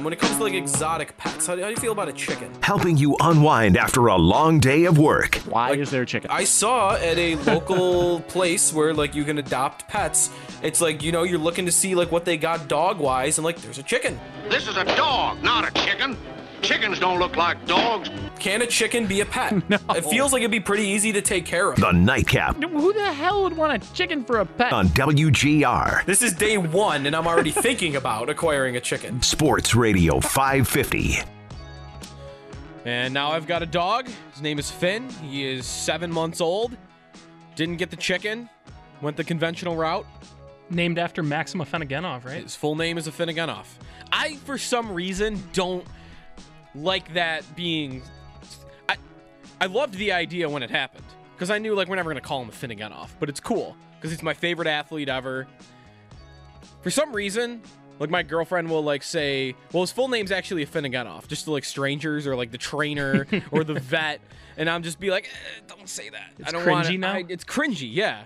Um, when it comes to like exotic pets, how do, how do you feel about a chicken? Helping you unwind after a long day of work. Why is there a chicken? I saw at a local place where like you can adopt pets. It's like you know you're looking to see like what they got dog wise, and like there's a chicken. This is a dog, not a chicken. Chickens don't look like dogs. Can a chicken be a pet? No. It feels like it'd be pretty easy to take care of. The Nightcap Who the hell would want a chicken for a pet? on WGR. This is day one, and I'm already thinking about acquiring a chicken. Sports Radio 550. And now I've got a dog. His name is Finn. He is seven months old. Didn't get the chicken. Went the conventional route. Named after Maxim Afinogenov, right? His full name is Afinogenov. I, for some reason, don't like that being. I, I loved the idea when it happened because I knew like we're never gonna call him Afinogenov, but it's cool because he's my favorite athlete ever. For some reason, like my girlfriend will like say, well, his full name's actually Afinogenov, just to like strangers or like the trainer or the vet, and I'm just be like, eh, don't say that. It's I don't cringy wanna, now? I- it's cringy, yeah.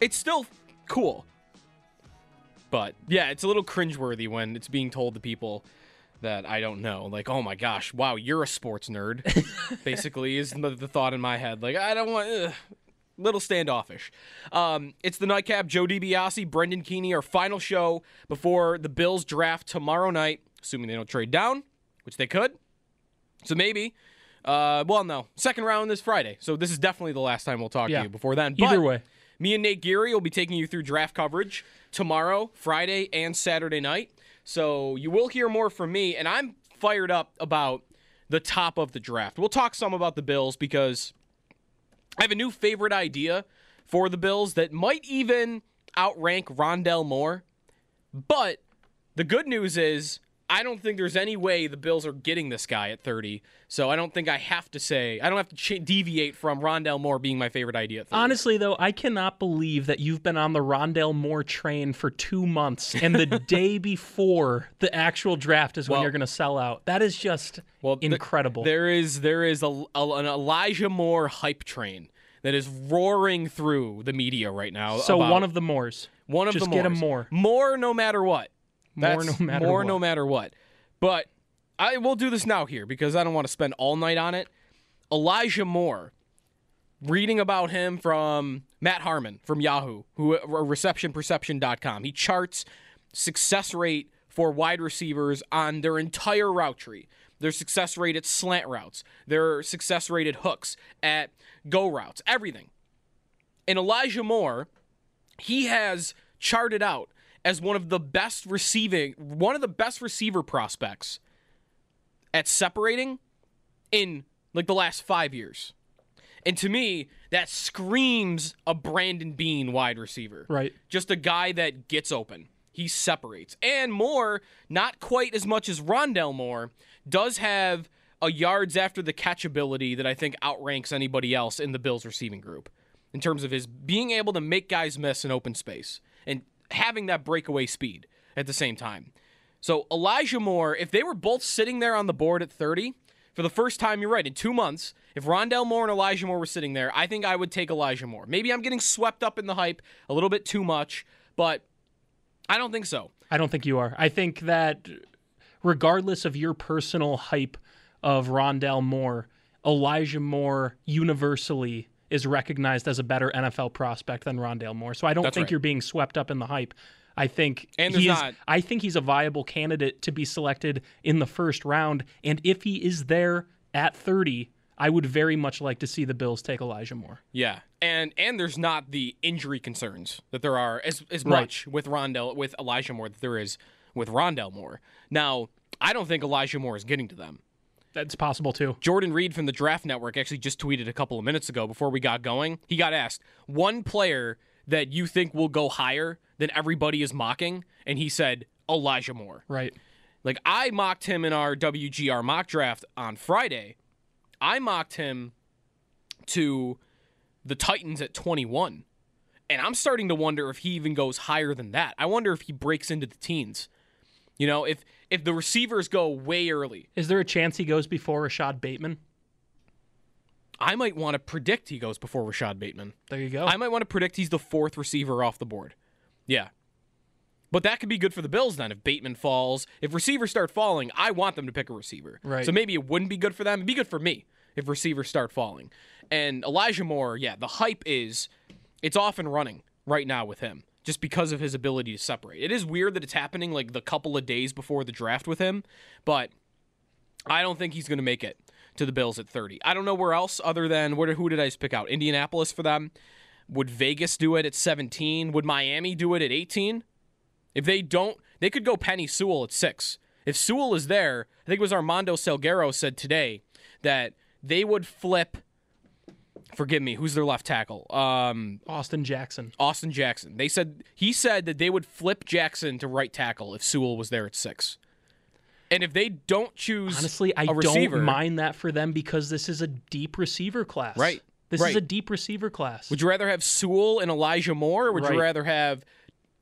It's still cool. But yeah, it's a little cringeworthy when it's being told to people that I don't know. Like, oh my gosh, wow, you're a sports nerd. Basically, is the, the thought in my head. Like, I don't want. Ugh. Little standoffish. Um, it's the nightcap. Joe DiBiase, Brendan Keany, our final show before the Bills draft tomorrow night, assuming they don't trade down, which they could. So maybe. Uh, well, no, second round this Friday. So this is definitely the last time we'll talk Yeah. to you before then. Either But way. me and Nate Geary will be taking you through draft coverage tomorrow, Friday, and Saturday night. So you will hear more from me, and I'm fired up about the top of the draft. We'll talk some about the Bills because I have a new favorite idea for the Bills that might even outrank Rondale Moore. But the good news is I don't think there's any way the Bills are getting this guy at 30. So I don't think I have to say I don't have to ch- deviate from Rondale Moore being my favorite idea. At 30. Honestly, though, I cannot believe that you've been on the Rondale Moore train for two months, and the day before the actual draft is when you're going to sell out. That is just Well, th- incredible. there is there is a, a- an Elijah Moore hype train that is roaring through the media right now. so about- one of the Moores. one of just the get him more. more no matter what. More no matter more what. no matter what. But I will do this now here because I don't want to spend all night on it. Elijah Moore, reading about him from Matt Harmon from Yahoo, who receptionperception.com. He charts success rate for wide receivers on their entire route tree. Their success rate at slant routes, their success rate at hooks, at go routes, everything. And Elijah Moore, he has charted out as one of the best receiving, one of the best receiver prospects at separating in like the last five years. And to me, that screams a Brandon Beane wide receiver. Right. Just a guy that gets open. He separates. And Moore, not quite as much as Rondale Moore, does have a yards after the catch ability that I think outranks anybody else in the Bills receiving group in terms of his being able to make guys miss in open space and having that breakaway speed at the same time. So Elijah Moore, if they were both sitting there on the board at 30, for the first time, you're right, in two months, if Rondale Moore and Elijah Moore were sitting there, I think I would take Elijah Moore. Maybe I'm getting swept up in the hype a little bit too much, but I don't think so. I don't think you are. I think that regardless of your personal hype of Rondale Moore, Elijah Moore universally is recognized as a better NFL prospect than Rondale Moore. So I don't That's think right. you're being swept up in the hype. I think And there's he is, not- I think he's a viable candidate to be selected in the first round. And if he is there at 30, I would very much like to see the Bills take Elijah Moore. Yeah, and and there's not the injury concerns that there are as as Right. much with Rondale with Elijah Moore that there is with Rondale Moore. Now, I don't think Elijah Moore is getting to them. That's possible too. Jordan Reid from the Draft Network actually just tweeted a couple of minutes ago before we got going. He got asked one player that you think will go higher than everybody is mocking, and he said Elijah Moore. Right. Like I mocked him in our WGR mock draft on Friday. I mocked him to the Titans at 21. And I'm starting to wonder if he even goes higher than that. I wonder if he breaks into the teens. You know, if if the receivers go way early, Is there a chance he goes before Rashad Bateman? I might want to predict he goes before Rashad Bateman. There you go. I might want to predict he's the fourth receiver off the board. Yeah. But that could be good for the Bills then if Bateman falls. If receivers start falling, I want them to pick a receiver. Right. So maybe it wouldn't be good for them. It'd be good for me if receivers start falling. And Elijah Moore, yeah, the hype is it's off and running right now with him just because of his ability to separate. It is weird that it's happening like the couple of days before the draft with him, but I don't think he's going to make it to the Bills at 30. I don't know where else other than where who did I pick out? Indianapolis for them. Would Vegas do it at 17? Would Miami do it at 18? If they don't, they could go Penei Sewell at 6. If Sewell is there, I think it was Armando Salguero said today that they would flip forgive me, who's their left tackle? Um Austin Jackson. Austin Jackson. They said he said that they would flip Jackson to right tackle if Sewell was there at 6. And if they don't choose Honestly, I a receiver, don't mind that for them because this is a deep receiver class. Right. This is a deep receiver class. Would you rather have Sewell and Elijah Moore, or would you rather have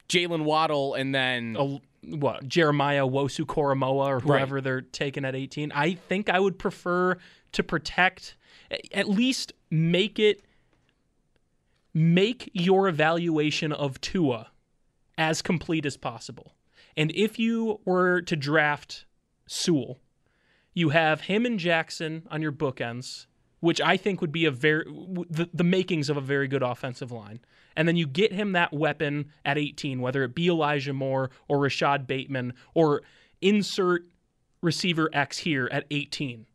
Jaylen Waddle and then a, what Jeremiah Owusu-Koramoah or whoever they're taking at 18. I think I would prefer to protect at least make it make your evaluation of Tua as complete as possible. And if you were to draft Sewell, you have him and Jackson on your bookends, which I think would be a very the, the makings of a very good offensive line. And then you get him that weapon at 18, whether it be Elijah Moore or Rashad Bateman or insert receiver X here at 18.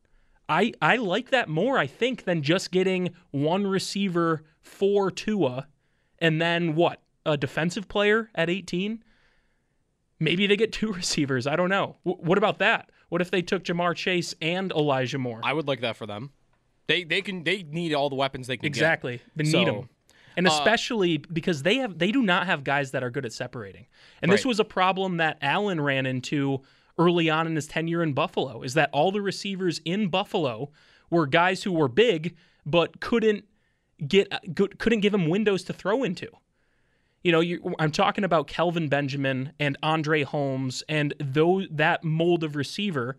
I, I like that more, I think, than just getting one receiver for Tua and then what? A defensive player at 18? Maybe they get two receivers. I don't know. W- what about that? What if they took Ja'Marr Chase and Elijah Moore? I would like that for them. They they can they need all the weapons they can Exactly. get. Exactly. They need So, them. And uh, especially because they have they do not have guys that are good at separating. And this was a problem that Allen ran into early on in his tenure in Buffalo is that all the receivers in Buffalo were guys who were big but couldn't get couldn't give him windows to throw into. You know, you, I'm talking about Kelvin Benjamin and Andre Holmes and those that mold of receiver.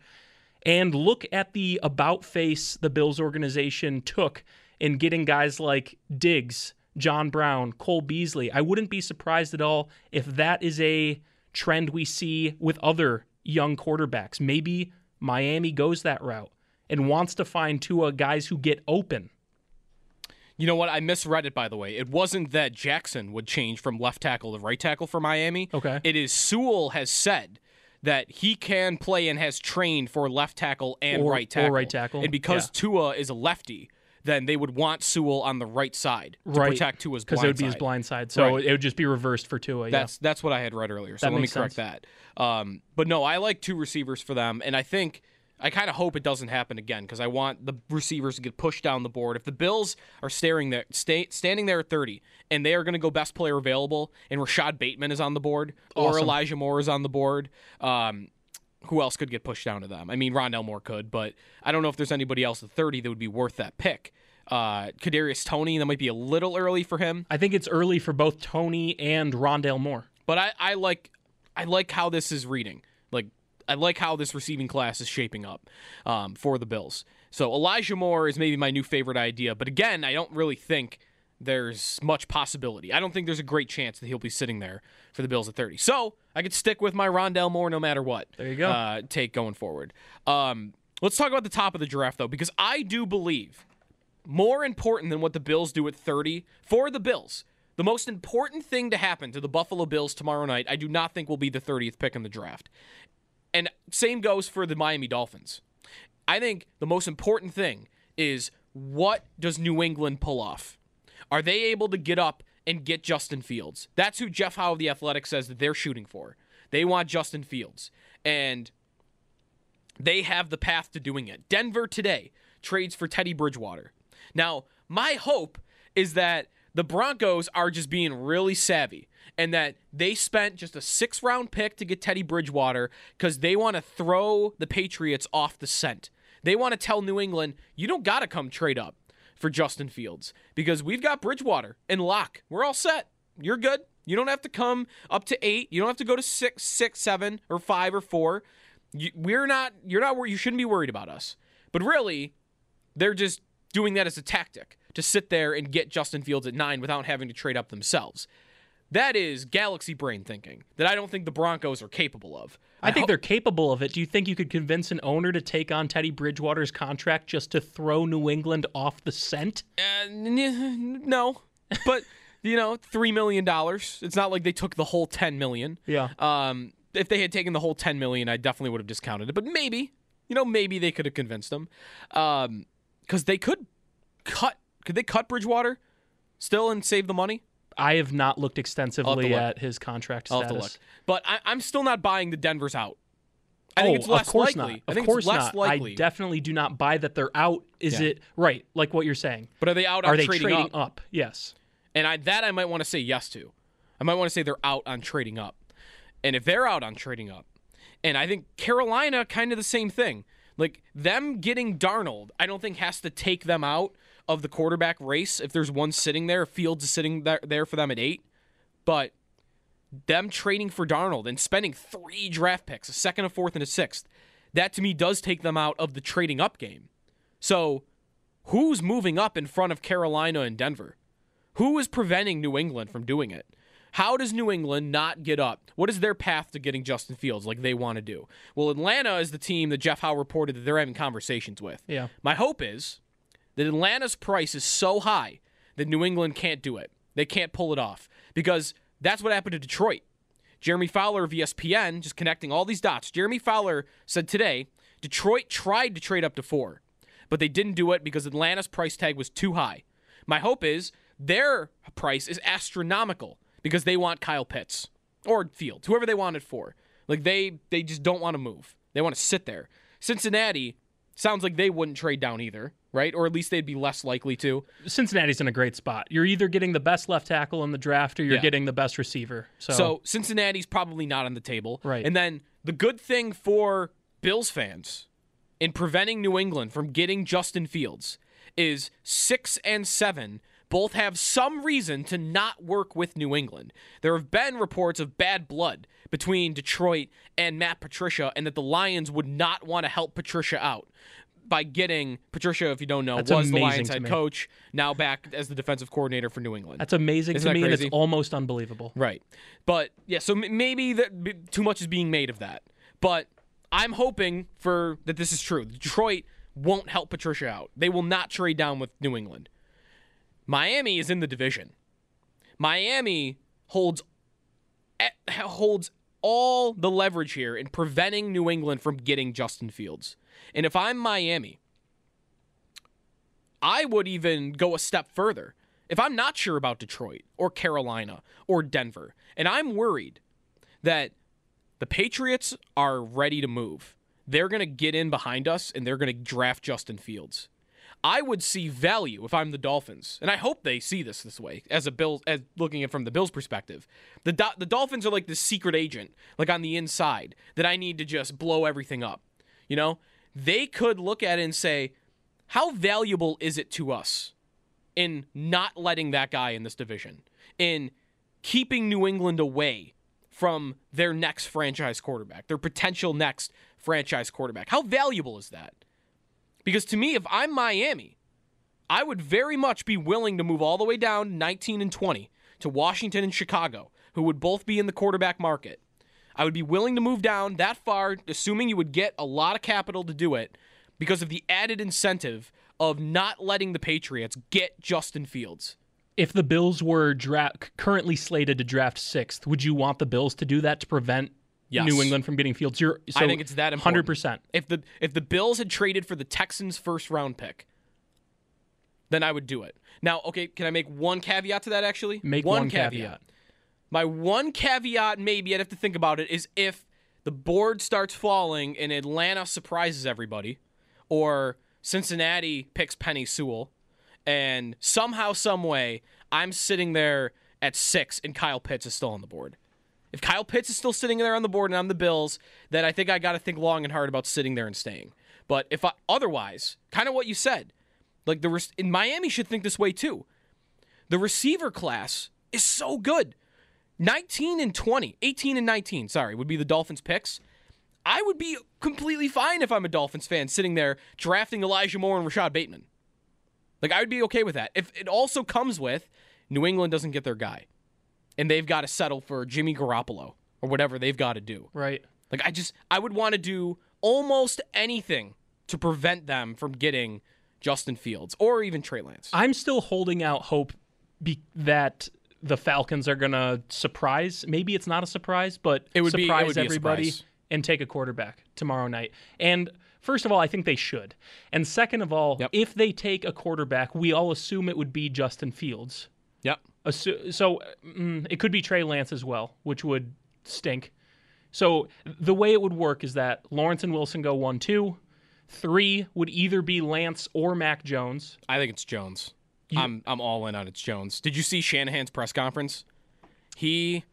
And look at the about face the Bills organization took in getting guys like Diggs, John Brown, Cole Beasley. I wouldn't be surprised at all if that is a trend we see with other young quarterbacks. Maybe Miami goes that route and wants to find Tua guys who get open. You know what? I misread it by the way. It wasn't that Jackson would change from left tackle to right tackle for Miami. Okay. It is Sewell has said that he can play and has trained for left tackle and Or- right tackle. right tackle, And because yeah. Tua is a lefty, then they would want Sewell on the right side to right. protect Tua's Because blind it would be his blind side. So Right. it would just be reversed for Tua. Yeah. That's that's what I had read earlier. So That let me correct sense. that. Um, but no, I like two receivers for them, and I think I kind of hope it doesn't happen again because I want the receivers to get pushed down the board. If the Bills are staring there, stay, standing there at thirty, and they are going to go best player available, and Rashad Bateman is on the board, or Elijah Moore is on the board. Um, who else could get pushed down to them? I mean, Rondale Moore could, but I don't know if there's anybody else at 30 that would be worth that pick. Uh, Kadarius Toney, that might be a little early for him. I think it's early for both Toney and Rondale Moore. But I, I like I like how this is reading. Like I like how this receiving class is shaping up um, for the Bills. So Elijah Moore is maybe my new favorite idea. But again, I don't really think there's much possibility. I don't think there's a great chance that he'll be sitting there for the Bills at 30. So I could stick with my Rondale Moore no matter what. There you go. Uh, take going forward. Um, Let's talk about the top of the draft, though, because I do believe more important than what the Bills do at 30 for the Bills. The most important thing to happen to the Buffalo Bills tomorrow night, I do not think will be the 30th pick in the draft. And same goes for the Miami Dolphins. I think the most important thing is what does New England pull off? Are they able to get up and get Justin Fields? That's who Jeff Howe of the Athletic says that they're shooting for. They want Justin Fields. And they have the path to doing it. Denver today trades for Teddy Bridgewater. Now, my hope is that the Broncos are just being really savvy and that they spent just a six round pick to get Teddy Bridgewater because they want to throw the Patriots off the scent. They want to tell New England, you don't got to come trade up for Justin Fields because we've got Bridgewater and Lock. We're all set. You're good. You don't have to come up to eight. You don't have to go to six, six, seven, or five or four. We're not. You're not. You shouldn't be worried about us. But really, they're just doing that as a tactic to sit there and get Justin Fields at nine without having to trade up themselves. That is galaxy brain thinking that I don't think the Broncos are capable of. I, think ho- they're capable of it. Do you think you could convince an owner to take on Teddy Bridgewater's contract just to throw New England off the scent? Uh, n- no, but you know, three million dollars. It's not like they took the whole ten million. Yeah. Um, if they had taken the whole ten million, I definitely would have discounted it. But maybe, you know, maybe they could have convinced them, um, because they could cut. Could they cut Bridgewater still and save the money? I have not looked extensively at his contract status. have to look. But I, I'm still not buying the Denver's out. I oh, think it's less of course likely. not. I Of think course it's less not. likely. I definitely do not buy that they're out. Is Yeah. it right? Like what you're saying? but are they out Are on they trading, trading up? Yes. And I, that I might want to say yes to. I might want to say they're out on trading up. And if they're out on trading up, and I think Carolina kind of the same thing. Like them getting Darnold, I don't think has to take them out of the quarterback race. If there's one sitting there, Fields is sitting there, for them at eight. But them trading for Darnold and spending three draft picks, a second, a fourth, and a sixth, that to me does take them out of the trading up game. So who's moving up in front of Carolina and Denver? Who is preventing New England from doing it? How does New England not get up? What is their path to getting Justin Fields like they want to do? Well, Atlanta is the team that Jeff Howe reported that they're having conversations with. Yeah. My hope is that Atlanta's price is so high that New England can't do it. They can't pull it off because that's what happened to Detroit. Jeremy Fowler of ESPN, just connecting all these dots. Jeremy Fowler said today Detroit tried to trade up to four, but they didn't do it because Atlanta's price tag was too high. My hope is their price is astronomical because they want Kyle Pitts or Fields, whoever they want it for. Like they they just don't want to move. They want to sit there. Cincinnati sounds like they wouldn't trade down either, right? Or at least they'd be less likely to. Cincinnati's in a great spot. You're either getting the best left tackle in the draft or you're Yeah. getting the best receiver. So, So Cincinnati's probably not on the table. Right. And then the good thing for Bills fans in preventing New England from getting Justin Fields is six and seven both have some reason to not work with New England. There have been reports of bad blood between Detroit and Matt Patricia, and that the Lions would not want to help Patricia out by getting Patricia, if you don't know, That's was the Lions head coach, now back as the defensive coordinator for New England. that's amazing Isn't to that me, and it's almost unbelievable. Right. But yeah, so m- maybe that b- too much is being made of that. But I'm hoping for that this is true. Detroit won't help Patricia out. They will not trade down with New England. Miami is in the division. Miami holds holds all the leverage here in preventing New England from getting Justin Fields. And if I'm Miami, I would even go a step further. If I'm not sure about Detroit or Carolina or Denver, and I'm worried that the Patriots are ready to move, they're going to get in behind us and they're going to draft Justin Fields. I would see value if I'm the Dolphins, and I hope they see this this way as a Bill, as looking at from the Bills' perspective. The Do- the Dolphins are like the secret agent, like on the inside, that I need to just blow everything up. You know, they could look at it and say, how valuable is it to us in not letting that guy in this division, in keeping New England away from their next franchise quarterback, their potential next franchise quarterback? How valuable is that? Because to me, if I'm Miami, I would very much be willing to move all the way down 19 and 20 to Washington and Chicago, who would both be in the quarterback market. I would be willing to move down that far, assuming you would get a lot of capital to do it, because of the added incentive of not letting the Patriots get Justin Fields. If the Bills were dra- currently slated to draft sixth, would you want the Bills to do that to prevent Yes. New England from getting Fields? You're, so I think it's that important. Hundred percent. If the if the Bills had traded for the Texans' first round pick, then I would do it. Now, okay, can I make one caveat to that? Actually, Make one caveat. My one caveat, maybe I'd have to think about it, is if the board starts falling and Atlanta surprises everybody, or Cincinnati picks Penei Sewell, and somehow, some way, I'm sitting there at six and Kyle Pitts is still on the board. If Kyle Pitts is still sitting there on the board and I'm the Bills, then I think I got to think long and hard about sitting there and staying. But if I, otherwise, kind of what you said, like the in Miami should think this way too. The receiver class is so good. 19 and 20, 18 and 19, sorry, would be the Dolphins picks. I would be completely fine if I'm a Dolphins fan sitting there drafting Elijah Moore and Rashad Bateman. Like I would be okay with that. If it also comes with New England doesn't get their guy and they've got to settle for Jimmy Garoppolo or whatever they've got to do. Right. Like I just I would want to do almost anything to prevent them from getting Justin Fields or even Trey Lance. I'm still holding out hope be- that the Falcons are going to surprise. Maybe it's not a surprise, but It would surprise would be a everybody surprise. and take a quarterback tomorrow night. And first of all, I think they should. And second of all, Yep. if they take a quarterback, we all assume it would be Justin Fields. Yep. Assu- So mm, it could be Trey Lance as well, which would stink. So the way it would work is that Lawrence and Wilson go one two, three would either be Lance or Mac Jones. I think it's Jones. I'm I'm all in on it's Jones. Did you see Shanahan's press conference? He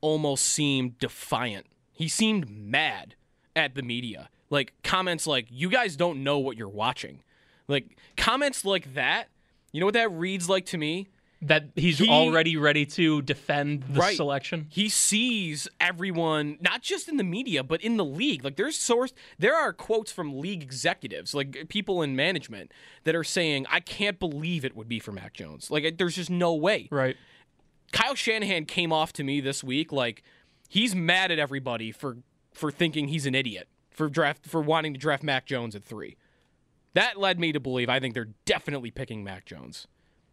almost seemed defiant. He seemed mad at the media. Like comments like you guys don't know what you're watching. Like comments like that. You know what that reads like to me? That he's He- already ready to defend the Right. selection. He sees everyone, not just in the media, but in the league. Like there's source, there are quotes from league executives, like people in management, that are saying, "I can't believe it would be for Mac Jones." Like there's just no way. Right. Kyle Shanahan came off to me this week like he's mad at everybody for for thinking he's an idiot for draft for wanting to draft Mac Jones at three. That led me to believe I think they're definitely picking Mac Jones.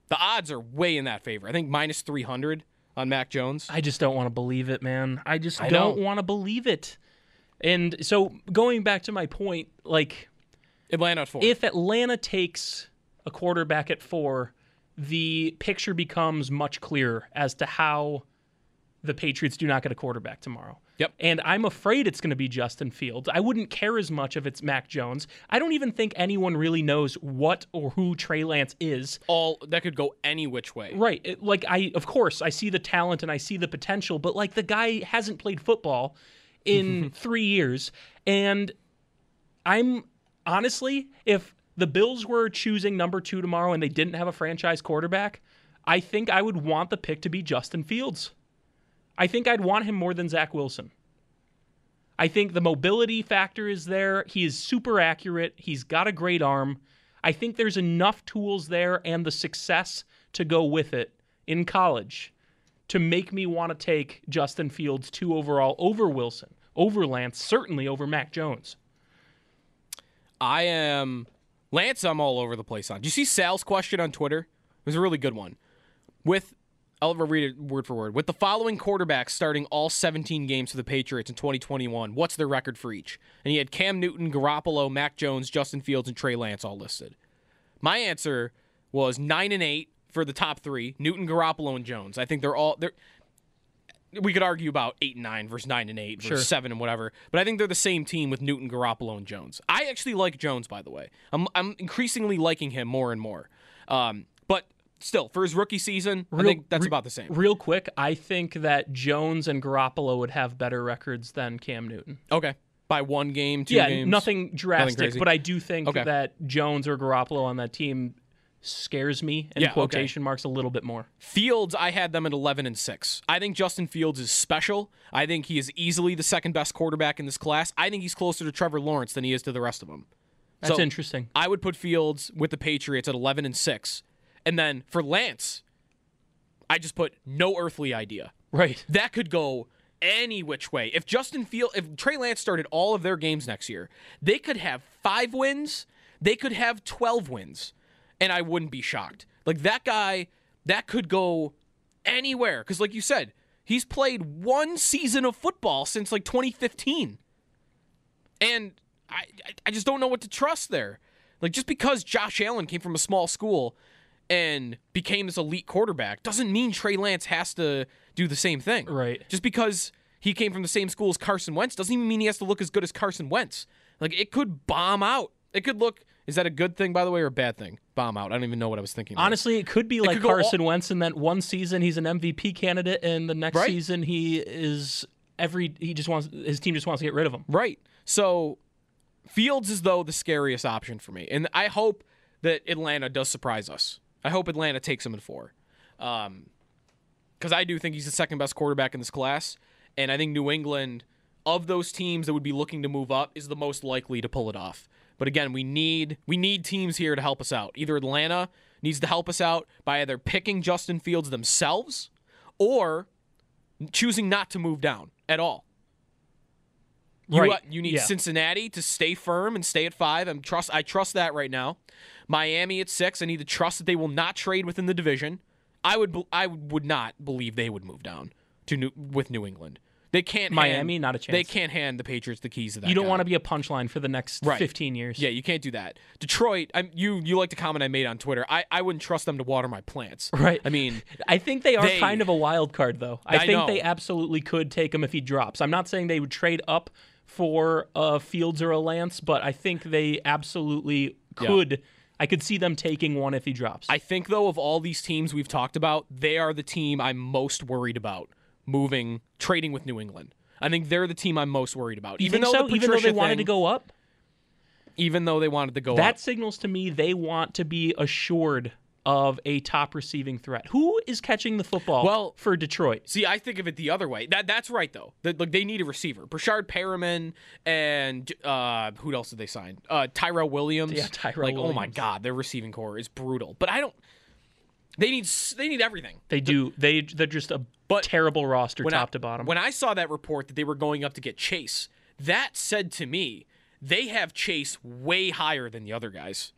The odds are way in that favor. I think minus three hundred on Mac Jones. I just don't want to believe it, man. I just I don't want to believe it. And so going back to my point, like Atlanta at four. if Atlanta takes a quarterback at four, the picture becomes much clearer as to how the Patriots do not get a quarterback tomorrow. Yep. And I'm afraid it's going to be Justin Fields. I wouldn't care as much if it's Mac Jones. I don't even think anyone really knows what or who Trey Lance is. all that could go any which way. Right. It- like I of course I see the talent and I see the potential, but like the guy hasn't played football in 3 years and I'm honestly if the Bills were choosing number 2 tomorrow and they didn't have a franchise quarterback, I think I would want the pick to be Justin Fields. I think I'd want him more than Zach Wilson. I think the mobility factor is there. He is super accurate. He's got a great arm. I think there's enough tools there and the success to go with it in college to make me want to take Justin Fields two overall over Wilson, over Lance, certainly over Mac Jones. I am Lance. I'm all over the place on. Do you see Sal's question on Twitter? It was a really good one. With I'll ever read it word for word. With the following quarterbacks starting all 17 games for the Patriots in 2021, what's their record for each? And he had Cam Newton, Garoppolo, Mac Jones, Justin Fields, and Trey Lance all listed. My answer was nine and eight for the top three: Newton, Garoppolo, and Jones. I think they're all they're. We could argue about eight and nine versus nine and eight versus Sure. seven and whatever, but I think they're the same team with Newton, Garoppolo, and Jones. I actually like Jones, by the way. I'm I'm increasingly liking him more and more. Um, still, for his rookie season, I think that's re- about the same. Real quick, I think that Jones and Garoppolo would have better records than Cam Newton. Okay, by one game, two yeah, games, nothing drastic, crazy. but I do think Okay. that Jones or Garoppolo on that team scares me in Yeah, okay. quotation marks a little bit more. Fields, I had them at 11 and 6. I think Justin Fields is special. I think he is easily the second best quarterback in this class. I think he's closer to Trevor Lawrence than he is to the rest of them. That's So, interesting. I would put Fields with the Patriots at 11 and 6. And then for Lance, I just put no earthly idea. Right. That could go any which way. If Justin Field, if Trey Lance started all of their games next year, they could have five wins. They could have twelve wins, and I wouldn't be shocked. Like that guy, that could go anywhere. Because, like you said, he's played one season of football since like 2015, and I, I just don't know what to trust there. Like just because Josh Allen came from a small school and became this elite quarterback doesn't mean Trey Lance has to do the same thing. Right. Just because he came from the same school as Carson Wentz doesn't even mean he has to look as good as Carson Wentz. Like it could bomb out. It could look. Is that a good thing, by the way, or a bad thing? Bomb out. I don't even know what I was thinking. there. Honestly, it could be It like could go all- Carson Wentz in that one season he's an MVP candidate, and the next Right. season he is every he just wants his team just wants to get rid of him. Right. So Fields is though the scariest option for me, and I hope that Atlanta does surprise us. I hope Atlanta takes him in four, um, because I do think he's the second best quarterback in this class, and I think New England, of those teams that would be looking to move up, is the most likely to pull it off. But again, we need we need teams here to help us out. Either Atlanta needs to help us out by either picking Justin Fields themselves, or choosing not to move down at all. You, Right. uh, you need Yeah. Cincinnati to stay firm and stay at five. I'm trust. I trust that right now. Miami at six. I need to trust that they will not trade within the division. I would. be- I would not believe they would move down to New, with New England. They can't. Miami, hand, not a chance. They can't hand the Patriots the keys to that. You don't guy. want to be a punchline for the next Right. 15 years. Yeah, you can't do that. Detroit. I'm, you. You like the comment I made on Twitter. I, I wouldn't trust them to water my plants. Right. I mean, I think they are They- kind of a wild card, though. I, I think know. they absolutely could take him if he drops. I'm not saying they would trade up for a uh, Fields or a Lance, but I think they absolutely Yeah. could. I could see them taking one if he drops. I think though of all these teams we've talked about, they are the team I'm most worried about moving, trading with New England. I think they're the team I'm most worried about. You even though so? the even though they Patricia wanted to go up, even though they wanted to go that up. signals to me they want to be assured of a top receiving threat. Who is catching the football? Well- for Detroit, See, I think of it the other way. That that's right though. That like they need a receiver. Breshad Perriman and uh, who else did they sign? Uh, Tyrell Williams. Yeah, Tyrell Like, oh my god, their receiving core is brutal. But I don't. They need they need everything. they do. They they're just a But terrible roster, top I, to bottom. When I saw that report that they were going up to get Chase, that said to me they have Chase way higher than the other guys.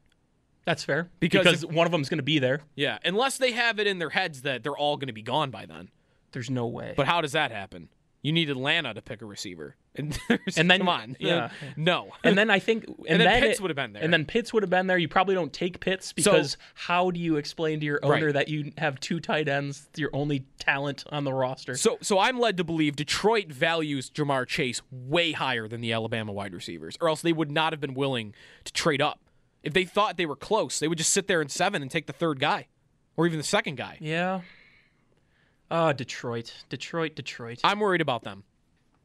That's fair Because because, if- one of them is going to be there. Yeah, unless they have it in their heads that they're all going to be gone by then. There's no way. But how does that happen? You need Atlanta to pick a receiver, and, And then- come on, yeah. no. And then I think, and, then it- Pitts would have been there. And then Pitts would have been there. You probably don't take Pitts because how do you explain to your owner Right. that you have two tight ends, your only talent on the roster? So, so I'm led to believe Detroit values Ja'Marr Chase way higher than the Alabama wide receivers, or else they would not have been willing to trade up. If they thought they were close, they would just sit there in seven and take the third guy, or even the second guy. yeah. Oh, Detroit, Detroit, Detroit. I'm worried about them.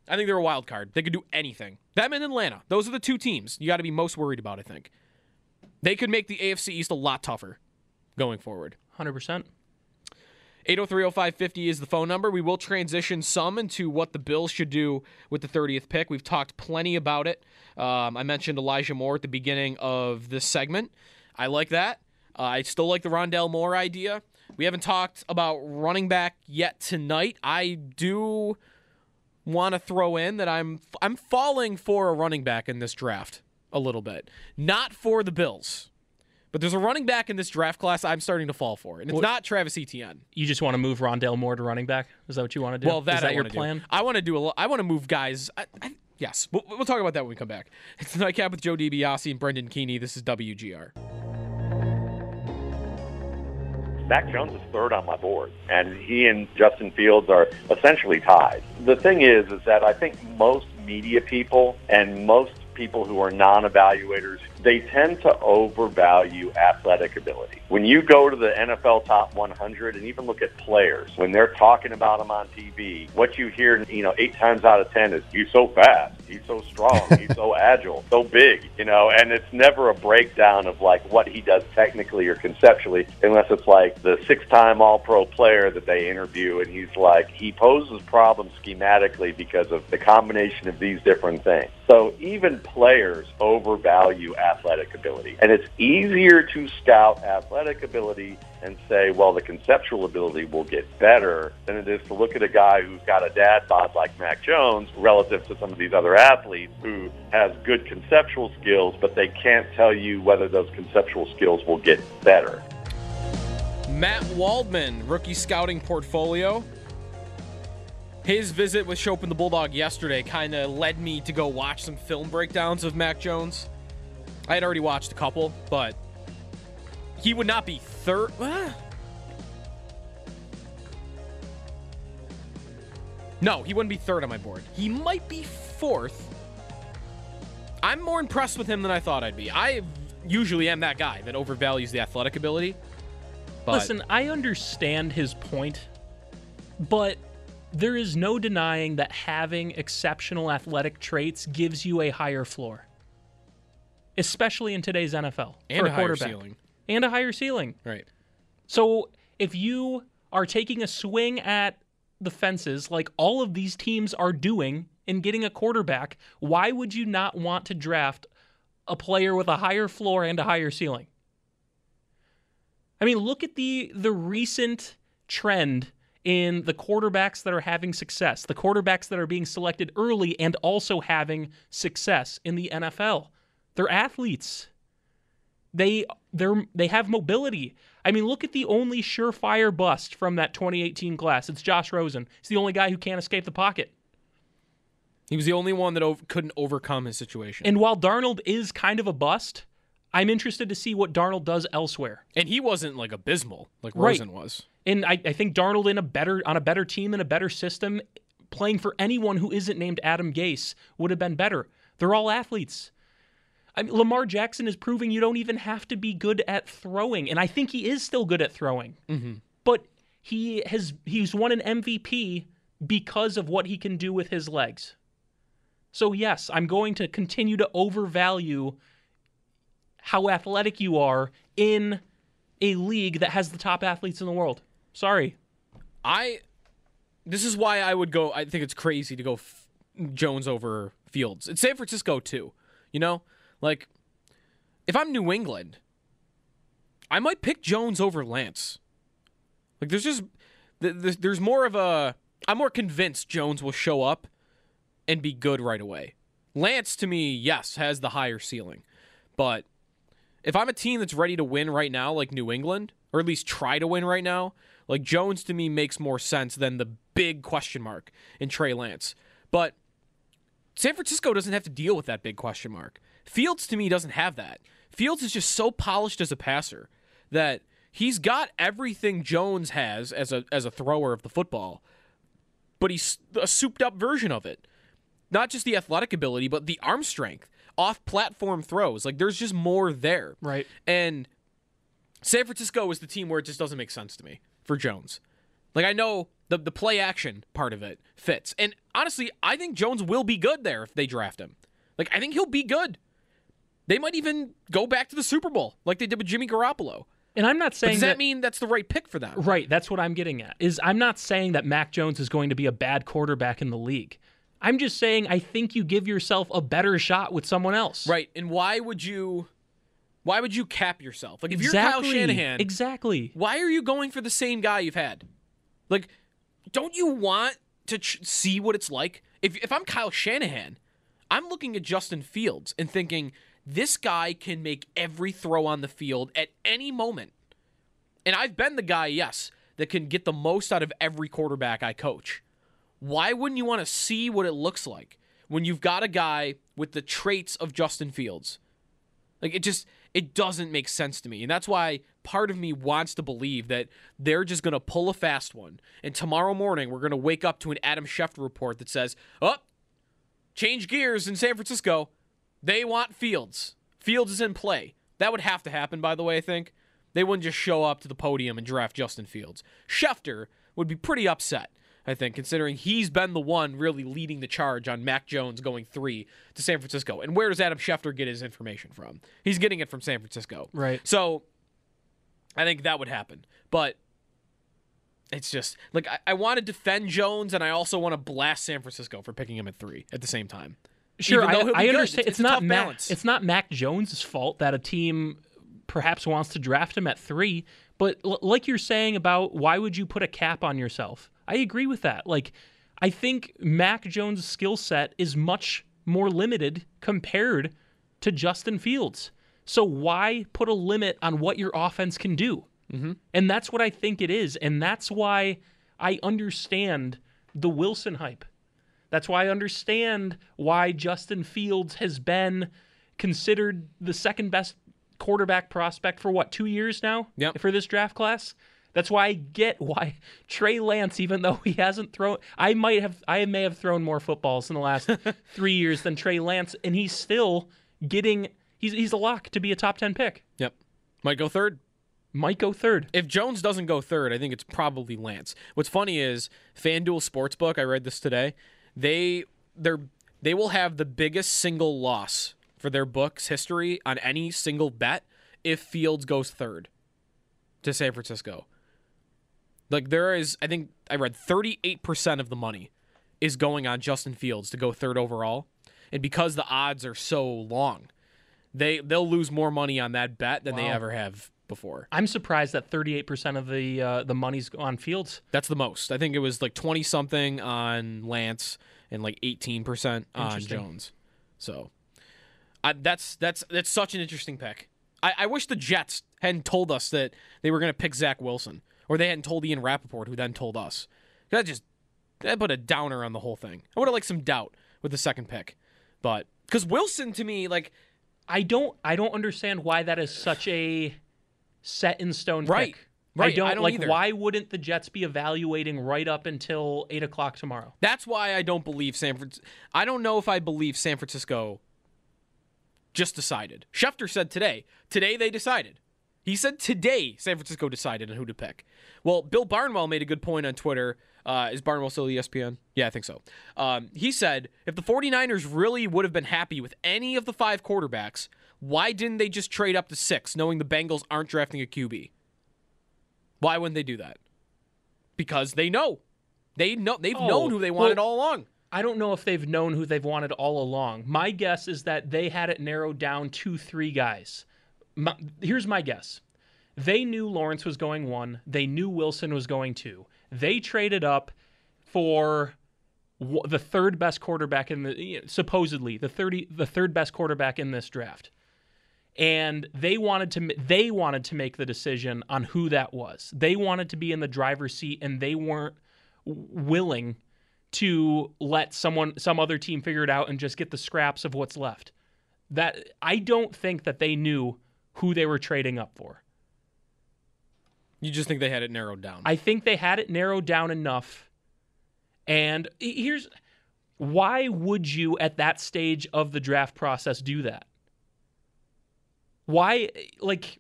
I think they're a wild card. They could do anything. Them and Atlanta. Those are the two teams you got to be most worried about. I think they could make the AFC East a lot tougher going forward. Hundred percent. 8030550 is the phone number. We will transition some into what the Bills should do with the 30th pick. We've talked plenty about it. Um, I mentioned Elijah Moore at the beginning of this segment. I like that. Uh, I still like the Rondale Moore idea. We haven't talked about running back yet tonight. I do want to throw in that I'm I'm falling for a running back in this draft a little bit. Not for the Bills. But there's a running back in this draft class I'm starting to fall for, and it's What- not Travis Etienne. You just want to move Rondale Moore to running back? Is that what you want to do? Well, that is that I your wanna do. plan? I want to do a. lo- I want to move guys. I, I, yes, we'll, we'll talk about that when we come back. It's the nightcap with Joe DiBiase and Brendan Keany. This is WGR. Mac Jones is third on my board, and he and Justin Fields are essentially tied. The thing is, is that I think most media people and most people who are non-evaluators, they tend to overvalue athletic ability. When you go to the NFL top 100 and even look at players, when they're talking about them on TV, what you hear, you know, eight times out of ten is, he's so fast, he's so strong, he's so agile, so big, you know, and it's never a breakdown of like what he does technically or conceptually, unless it's like the six-time All-Pro player that they interview, and he's like, he poses problems schematically because of the combination of these different things. So even players overvalue athletic ability. And it's easier to scout athletic ability and say, well, the conceptual ability will get better than it is to look at a guy who's got a dad bod like Mac Jones relative to some of these other athletes who has good conceptual skills, but they can't tell you whether those conceptual skills will get better. Matt Waldman, rookie scouting portfolio. His visit with Schopp and the Bulldog yesterday kind of led me to go watch some film breakdowns of Mac Jones. I had already watched a couple, but he would not be third. No, he wouldn't be third on my board. He might be fourth. I'm more impressed with him than I thought I'd be. I usually am that guy that overvalues the athletic ability. But Listen, I understand his point, but there is no denying that having exceptional athletic traits gives you a higher floor, especially in today's NFL And for a higher quarterback. ceiling. and a higher ceiling. Right. So if you are taking a swing at the fences like all of these teams are doing in getting a quarterback, why would you not want to draft a player with a higher floor and a higher ceiling? I mean, look at the the recent trend in the quarterbacks that are having success, the quarterbacks that are being selected early and also having success in the NFL. They're athletes. They they're they have mobility. I mean, look at the only surefire bust from that 2018 class. It's Josh Rosen. He's the only guy who can't escape the pocket. He was the only one that couldn't overcome his situation. And while Darnold is kind of a bust, I'm interested to see what Darnold does elsewhere. And he wasn't like abysmal like Right. Rosen was. And I, I think Darnold in a better on a better team in a better system, playing for anyone who isn't named Adam Gase would have been better. They're all athletes. I mean, Lamar Jackson is proving you don't even have to be good at throwing, and I think he is still good at throwing. Mm-hmm. But he has he's won an MVP because of what he can do with his legs. So yes, I'm going to continue to overvalue how athletic you are in a league that has the top athletes in the world. Sorry. I this is why I would go I think it's crazy to go f- Jones over Fields. It's San Francisco too. You know? Like if I'm New England, I might pick Jones over Lance. Like there's just th- th- there's more of a I'm more convinced Jones will show up and be good right away. Lance to me, yes, has the higher ceiling. But if I'm a team that's ready to win right now like New England or at least try to win right now, like Jones to me makes more sense than the big question mark in Trey Lance. But San Francisco doesn't have to deal with that big question mark. Fields to me doesn't have that. Fields is just so polished as a passer that he's got everything Jones has as a as a thrower of the football, but he's a souped up version of it. Not just the athletic ability, but the arm strength, off platform throws. Like there's just more there. Right. And San Francisco is the team where it just doesn't make sense to me for Jones. Like I know the the play action part of it fits. And honestly, I think Jones will be good there if they draft him. Like I think he'll be good. They might even go back to the Super Bowl like they did with Jimmy Garoppolo. And I'm not But saying does that, mean that's the right pick for them? Right, that's what I'm getting at. Is I'm not saying that Mac Jones is going to be a bad quarterback in the league. I'm just saying I think you give yourself a better shot with someone else. Right. And why would you why would you cap yourself? Like if you're Kyle Shanahan, Exactly. why are you going for the same guy you've had? Like don't you want to ch- see what it's like? If if I'm Kyle Shanahan, I'm looking at Justin Fields and thinking this guy can make every throw on the field at any moment. And I've been the guy, yes, that can get the most out of every quarterback I coach. Why wouldn't you want to see what it looks like when you've got a guy with the traits of Justin Fields? Like it just it doesn't make sense to me. And that's why part of me wants to believe that they're just going to pull a fast one. And tomorrow morning we're going to wake up to an Adam Schefter report that says, "Oh, change gears in San Francisco. They want Fields. Fields is in play." That would have to happen by the way, I think. They wouldn't just show up to the podium and draft Justin Fields. Schefter would be pretty upset, I think, considering he's been the one really leading the charge on Mac Jones going three to San Francisco. And where does Adam Schefter get his information from? He's getting it from San Francisco. Right. So I think that would happen. But it's just like I, I want to defend Jones and I also want to blast San Francisco for picking him at three at the same time. Sure, I, I understand. It's, It's, not Mac, balance. It's not Mac Jones' fault that a team perhaps wants to draft him at three. But l- like you're saying about why would you put a cap on yourself? I agree with that. Like, I think Mac Jones' skill set is much more limited compared to Justin Fields. So why put a limit on what your offense can do? Mm-hmm. And that's what I think it is. And that's why I understand the Wilson hype. That's why I understand why Justin Fields has been considered the second best quarterback prospect for what, two years now? Yep. For this draft class? That's why I get why Trey Lance, even though he hasn't thrown, I might have, I may have thrown more footballs in the last three years than Trey Lance, and he's still getting, he's he's a lock to be a top ten pick. Yep. Might go third. Might go third. If Jones doesn't go third, I think it's probably Lance. What's funny is FanDuel Sportsbook, I read this today, they they're they will have the biggest single loss for their books history on any single bet if Fields goes third to San Francisco. Like there is I think I read 38% of the money is going on Justin Fields to go third overall. And because the odds are so long, they they'll lose more money on that bet than they ever have before. I'm surprised that 38% of the uh, the money's on Fields. That's the most. I think it was like 20 something on Lance and like 18% on Jones. So I, that's that's that's such an interesting pick. I, I wish the Jets hadn't told us that they were going to pick Zach Wilson, or they hadn't told Ian Rapoport, who then told us. That just that put a downer on the whole thing. I would have liked some doubt with the second pick, but because Wilson to me, like I don't I don't understand why that is such a set in stone Right. pick. Right, I don't, I don't like either. why wouldn't the Jets be evaluating right up until eight o'clock tomorrow? That's why I don't believe San Francisco. I don't know if I believe San Francisco just decided. Schefter said today. Today they decided. He said today San Francisco decided on who to pick. Well, Bill Barnwell made a good point on Twitter. Uh, is Barnwell still ESPN? Yeah, I think so. Um, he said if the 49ers really would have been happy with any of the five quarterbacks, why didn't they just trade up to six, knowing the Bengals aren't drafting a QB? Why wouldn't they do that? Because they know. They know they've Oh, known who they wanted well- all along. I don't know if they've known who they've wanted all along. My guess is that they had it narrowed down to three guys. My, here's my guess. They knew Lawrence was going one. They knew Wilson was going two. They traded up for the third best quarterback in the you know, supposedly the thirty the third best quarterback in this draft, and they wanted to they wanted to make the decision on who that was. They wanted to be in the driver's seat, and they weren't willing to let someone some other team figure it out and just get the scraps of what's left. That I don't think that they knew who they were trading up for. You just think they had it narrowed down. I think they had it narrowed down enough. And here's why would you at that stage of the draft process do that? Why like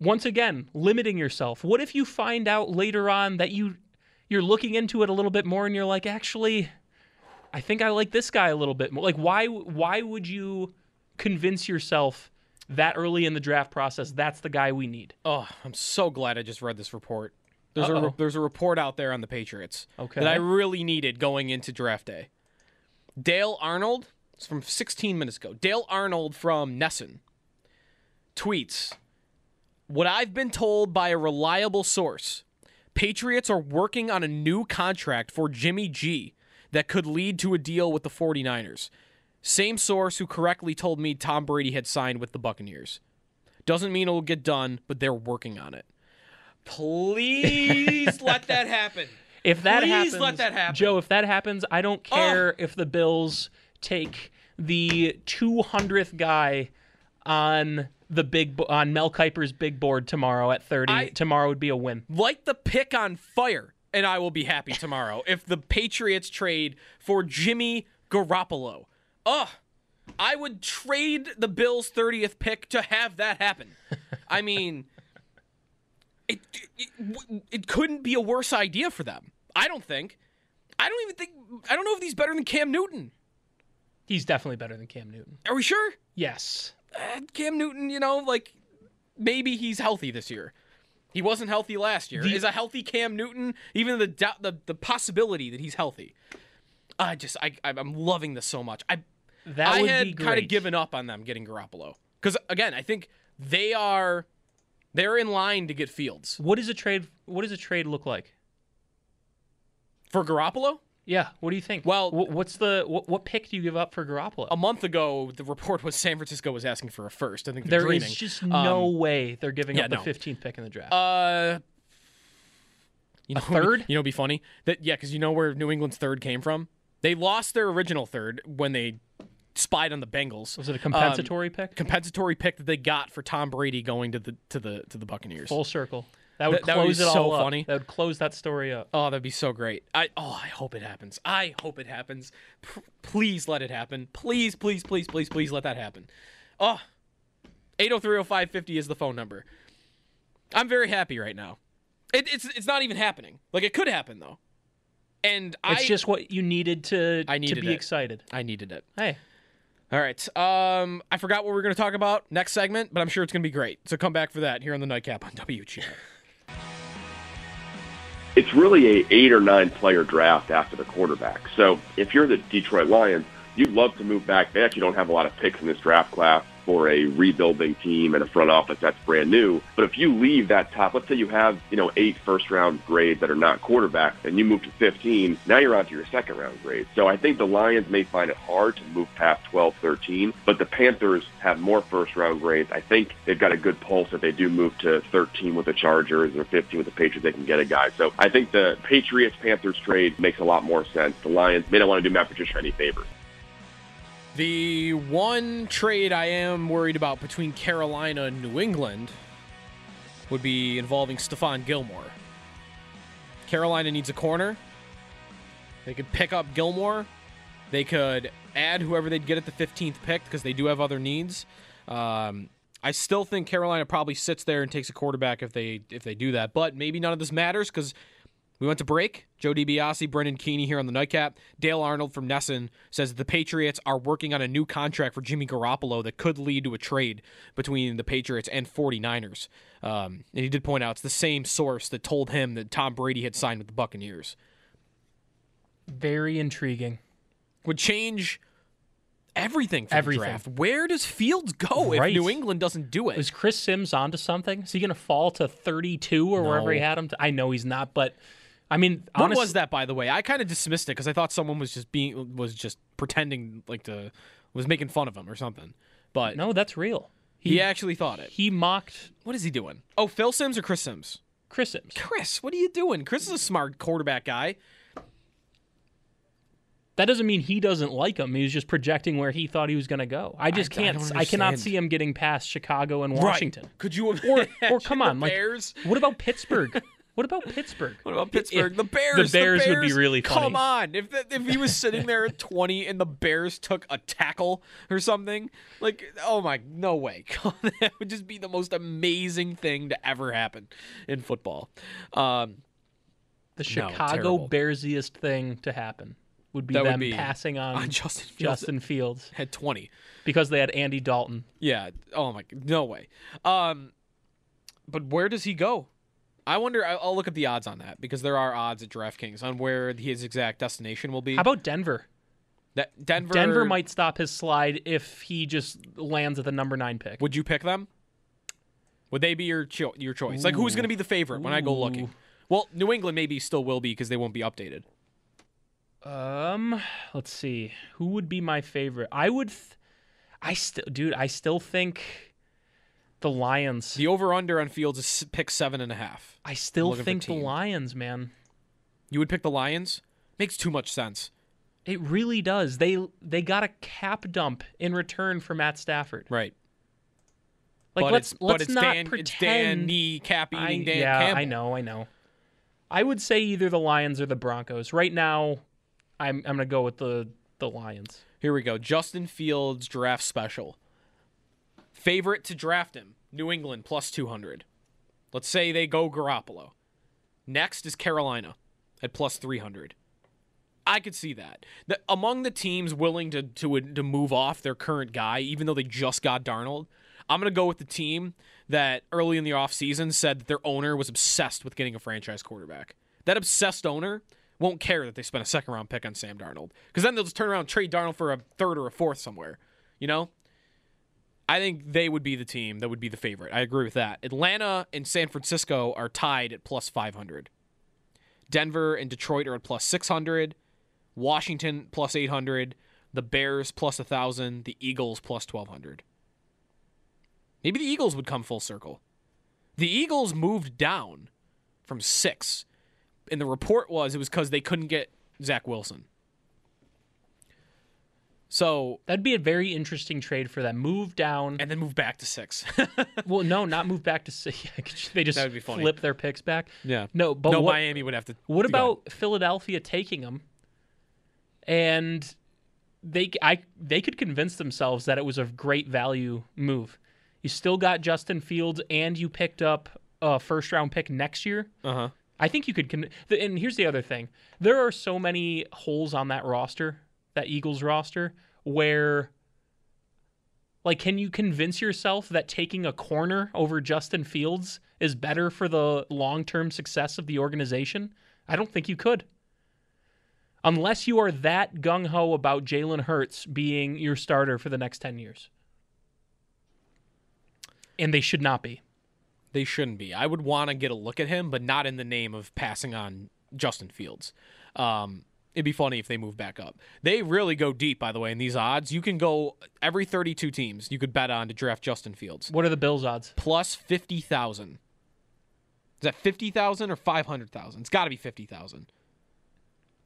once again, limiting yourself. What if you find out later on that you you're looking into it a little bit more and you're like, actually, I think I like this guy a little bit more. Like why why would you convince yourself that early in the draft process that's the guy we need? oh, I'm so glad I just read this report. There's a Uh-oh. there's a report out there on the Patriots Okay. that I really needed going into draft day. Dale Arnold, it's from 16 minutes ago. Dale Arnold from NESN tweets, "What I've been told by a reliable source, Patriots are working on a new contract for Jimmy G that could lead to a deal with the 49ers. Same source who correctly told me Tom Brady had signed with the Buccaneers. Doesn't mean it will get done, but they're working on it. Please let that happen. If that Please happens, let that happen. Oh. Joe. If that happens, I don't oh. care if the Bills take the 200th guy on the big bo- on Mel Kiper's big board tomorrow at 30. I- tomorrow would be a win. Light the pick on fire, and I will be happy tomorrow if the Patriots trade for Jimmy Garoppolo. Ugh. I would trade the Bills' 30th pick to have that happen. I mean, it, it, it couldn't be a worse idea for them. I don't think. I don't even think. I don't know if he's better than Cam Newton. He's definitely better than Cam Newton. Are we sure? Yes. Uh, Cam Newton, you know, like maybe he's healthy this year. He wasn't healthy last year. The- Is a healthy Cam Newton even the doubt, the the possibility that he's healthy? I just I I'm loving this so much. I That I had kind of given up on them getting Garoppolo because again I think they are they're in line to get Fields What does a trade? What does a trade look like? for Garoppolo. Yeah. What do you think? Well- Wh- what's the what, what pick do you give up for Garoppolo? A month ago, the report was San Francisco was asking for a first. I think they're There is dreaming. just Um, no way they're giving yeah, up the no. 15th pick in the draft. Uh, you know, A third? You know, be funny that yeah, because you know where New England's third came from. They lost their original third when they spied on the Bengals. Was it a Um, compensatory pick? compensatory pick that they got for Tom Brady going to the to the to the Buccaneers. Full circle. That would That- that would be close it so all up. funny. That would close that story up. Oh, that'd be so great. I oh, I hope it happens. I hope it happens. P- please let it happen. Please, please, please, please, please let that happen. Oh, 8030550 is the phone number. I'm very happy right now. It, it's it's not even happening. Like it could happen though. And It's I just what you needed to I to be it. excited. I needed it. Hey, All right. Um, I forgot what we were going to talk about next segment, but I'm sure it's going to be great. So come back for that here on the Nightcap on WGR. It's really a eight or nine player draft after the quarterback. So if you're the Detroit Lions, you'd love to move back. They actually don't have a lot of picks in this draft class for a rebuilding team and a front office that's brand new. But if you leave that top, let's say you have, you know, eight first round grades that are not quarterback and you move to 15, now you're on to your second round grade. So I think the Lions may find it hard to move past 12, 13, but the Panthers have more first round grades. I think they've got a good pulse if they do move to 13 with the Chargers or 15 with the Patriots, they can get a guy. So I think the Patriots Panthers trade makes a lot more sense. The Lions may not want to do Matt Patricia any favors. The one trade I am worried about between Carolina and New England would be involving Stephon Gilmore. Carolina needs a corner. They could pick up Gilmore. They could add whoever they'd get at the 15th pick because they do have other needs. Um, I still think Carolina probably sits there and takes a quarterback if they if they do that, but maybe none of this matters because we went to break. Joe DiBiase, Brendan Keany here on the Nightcap. Dale Arnold from NESN says the Patriots are working on a new contract for Jimmy Garoppolo that could lead to a trade between the Patriots and 49ers. Um, and he did point out it's the same source that told him that Tom Brady had signed with the Buccaneers. very intriguing. Would change everything for Everything. the draft. Where does Fields go if New England doesn't do it? Is Chris Sims onto something? Is he going to fall to 32 or wherever he had him? To? I know he's not, but I mean, What honestly, was that, by the way? I kind of dismissed it because I thought someone was just being was just pretending like to was making fun of him or something. But No, that's real. he, actually thought it. He mocked What is he doing? Oh, Phil Sims or Chris Sims? Chris Sims. Chris, what are you doing? Chris is a smart quarterback guy. That doesn't mean he doesn't like him. He was just projecting where he thought he was going to go. I just I can't. don't I, cannot see him getting past Chicago and Washington. Right. Could you Or, or come on, like, Bears? what about Pittsburgh? What about Pittsburgh? What about Pittsburgh? The If- Bears. The Bears would be really funny. Come on, if the, if he was sitting there at twenty and the Bears took a tackle or something, like oh my, no way, that would just be the most amazing thing to ever happen in football. Um, The Chicago terrible. Bearsiest thing to happen would be That would them be passing on, on Justin Fields. Justin Fields had twenty. because they had Andy Dalton. Yeah. Oh my. No way. Um, but where does he go? I wonder. I'll look up the odds on that because there are odds at DraftKings on where his exact destination will be. How about Denver? that? Denver. Denver might stop his slide if he just lands at the number nine pick. Would you pick them? Would they be your cho- your choice? Like who's going to be the favorite when I go looking? Well, New England maybe still will be because they won't be updated. Um, let's see. Who would be my favorite? I would. Th- I still, dude. I still think the Lions. The over under on Fields is pick seven and a half. I still think the. Lions, man. You would pick the Lions? Makes too much sense. It really does. They they got a cap dump in return for Matt Stafford. Right. Like but let's let's but it's not Dan, pretend. it's Dan knee cap I, eating Dan yeah, Campbell. I know, I know. I would say either the Lions or the Broncos. Right now, I'm I'm gonna go with the the Lions. Here we go. Justin Fields draft special. Favorite to draft him, New England plus 200. Let's say they go Garoppolo. Next is Carolina at plus 300. I could see that. The, among the teams willing to, to to move off their current guy, even though they just got Darnold, I'm going to go with the team that early in the offseason said that their owner was obsessed with getting a franchise quarterback. That obsessed owner won't care that they spent a second round pick on Sam Darnold because then they'll just turn around trade Darnold for a third or a fourth somewhere. You know, I think they would be the team that would be the favorite. I agree with that. Atlanta and San Francisco are tied at plus 500. Denver and Detroit are at plus 600. Washington plus 800. The Bears plus 1,000. The Eagles plus 1,200. Maybe the Eagles would come full circle. The Eagles moved down from six. And the report was it was because they couldn't get Zach Wilson. So that'd be a very interesting trade for them. Move down and then move back to six. well, no, not move back to six. they just be funny. flip their picks back. Yeah. No, but no, what, Miami would have to. What about Philadelphia taking them? And they, I, they could convince themselves that it was a great value move. You still got Justin Fields, and you picked up a first round pick next year. Uh huh. I think you could. Con- and here's the other thing: there are so many holes on that roster, that Eagles roster, where, like, can you convince yourself that taking a corner over Justin Fields is better for the long-term success of the organization? I don't think you could. Unless you are that gung ho about Jalen Hurts being your starter for the next 10 years. And they should not be. They shouldn't be. I would want to get a look at him, but not in the name of passing on Justin Fields. Um, it'd be funny if they move back up. They really go deep, by the way, in these odds. You can go every 32 teams you could bet on to draft Justin Fields. What are the Bills' odds? Plus 50,000. Is that 50,000 or 500,000? It's got to be 50,000.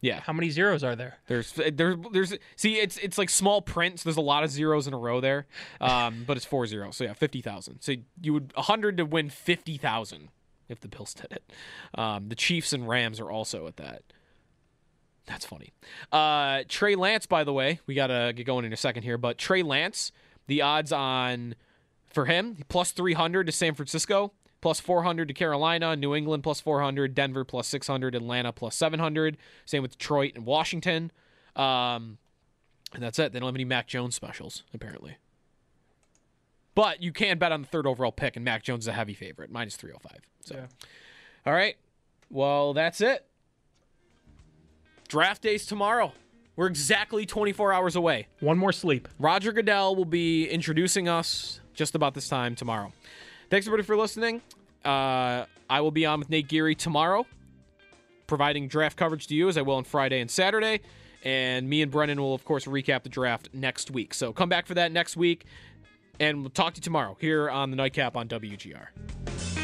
Yeah. How many zeros are there? There's there's there's see it's it's like small print, so there's a lot of zeros in a row there. Um, but it's four zeros. So yeah, fifty thousand. So you would hundred to win fifty thousand if the Bills did it. Um, the Chiefs and Rams are also at that. That's funny. Uh, Trey Lance, by the way, we gotta get going in a second here, but Trey Lance, the odds on for him plus three hundred to San Francisco plus 400 to Carolina, New England plus 400, Denver plus 600, Atlanta plus 700. Same with Detroit and Washington. Um, and that's it. They don't have any Mac Jones specials, apparently. But you can bet on the third overall pick, and Mac Jones is a heavy favorite, minus 305. So, Yeah. all right. Well, that's it. Draft day's tomorrow. We're exactly 24 hours away. One more sleep. Roger Goodell will be introducing us just about this time tomorrow. Thanks everybody for listening. Uh, I will be on with Nate Geary tomorrow, providing draft coverage to you as I will on Friday and Saturday. And me and Brennan will, of course, recap the draft next week. So come back for that next week, and we'll talk to you tomorrow here on the Nightcap on WGR.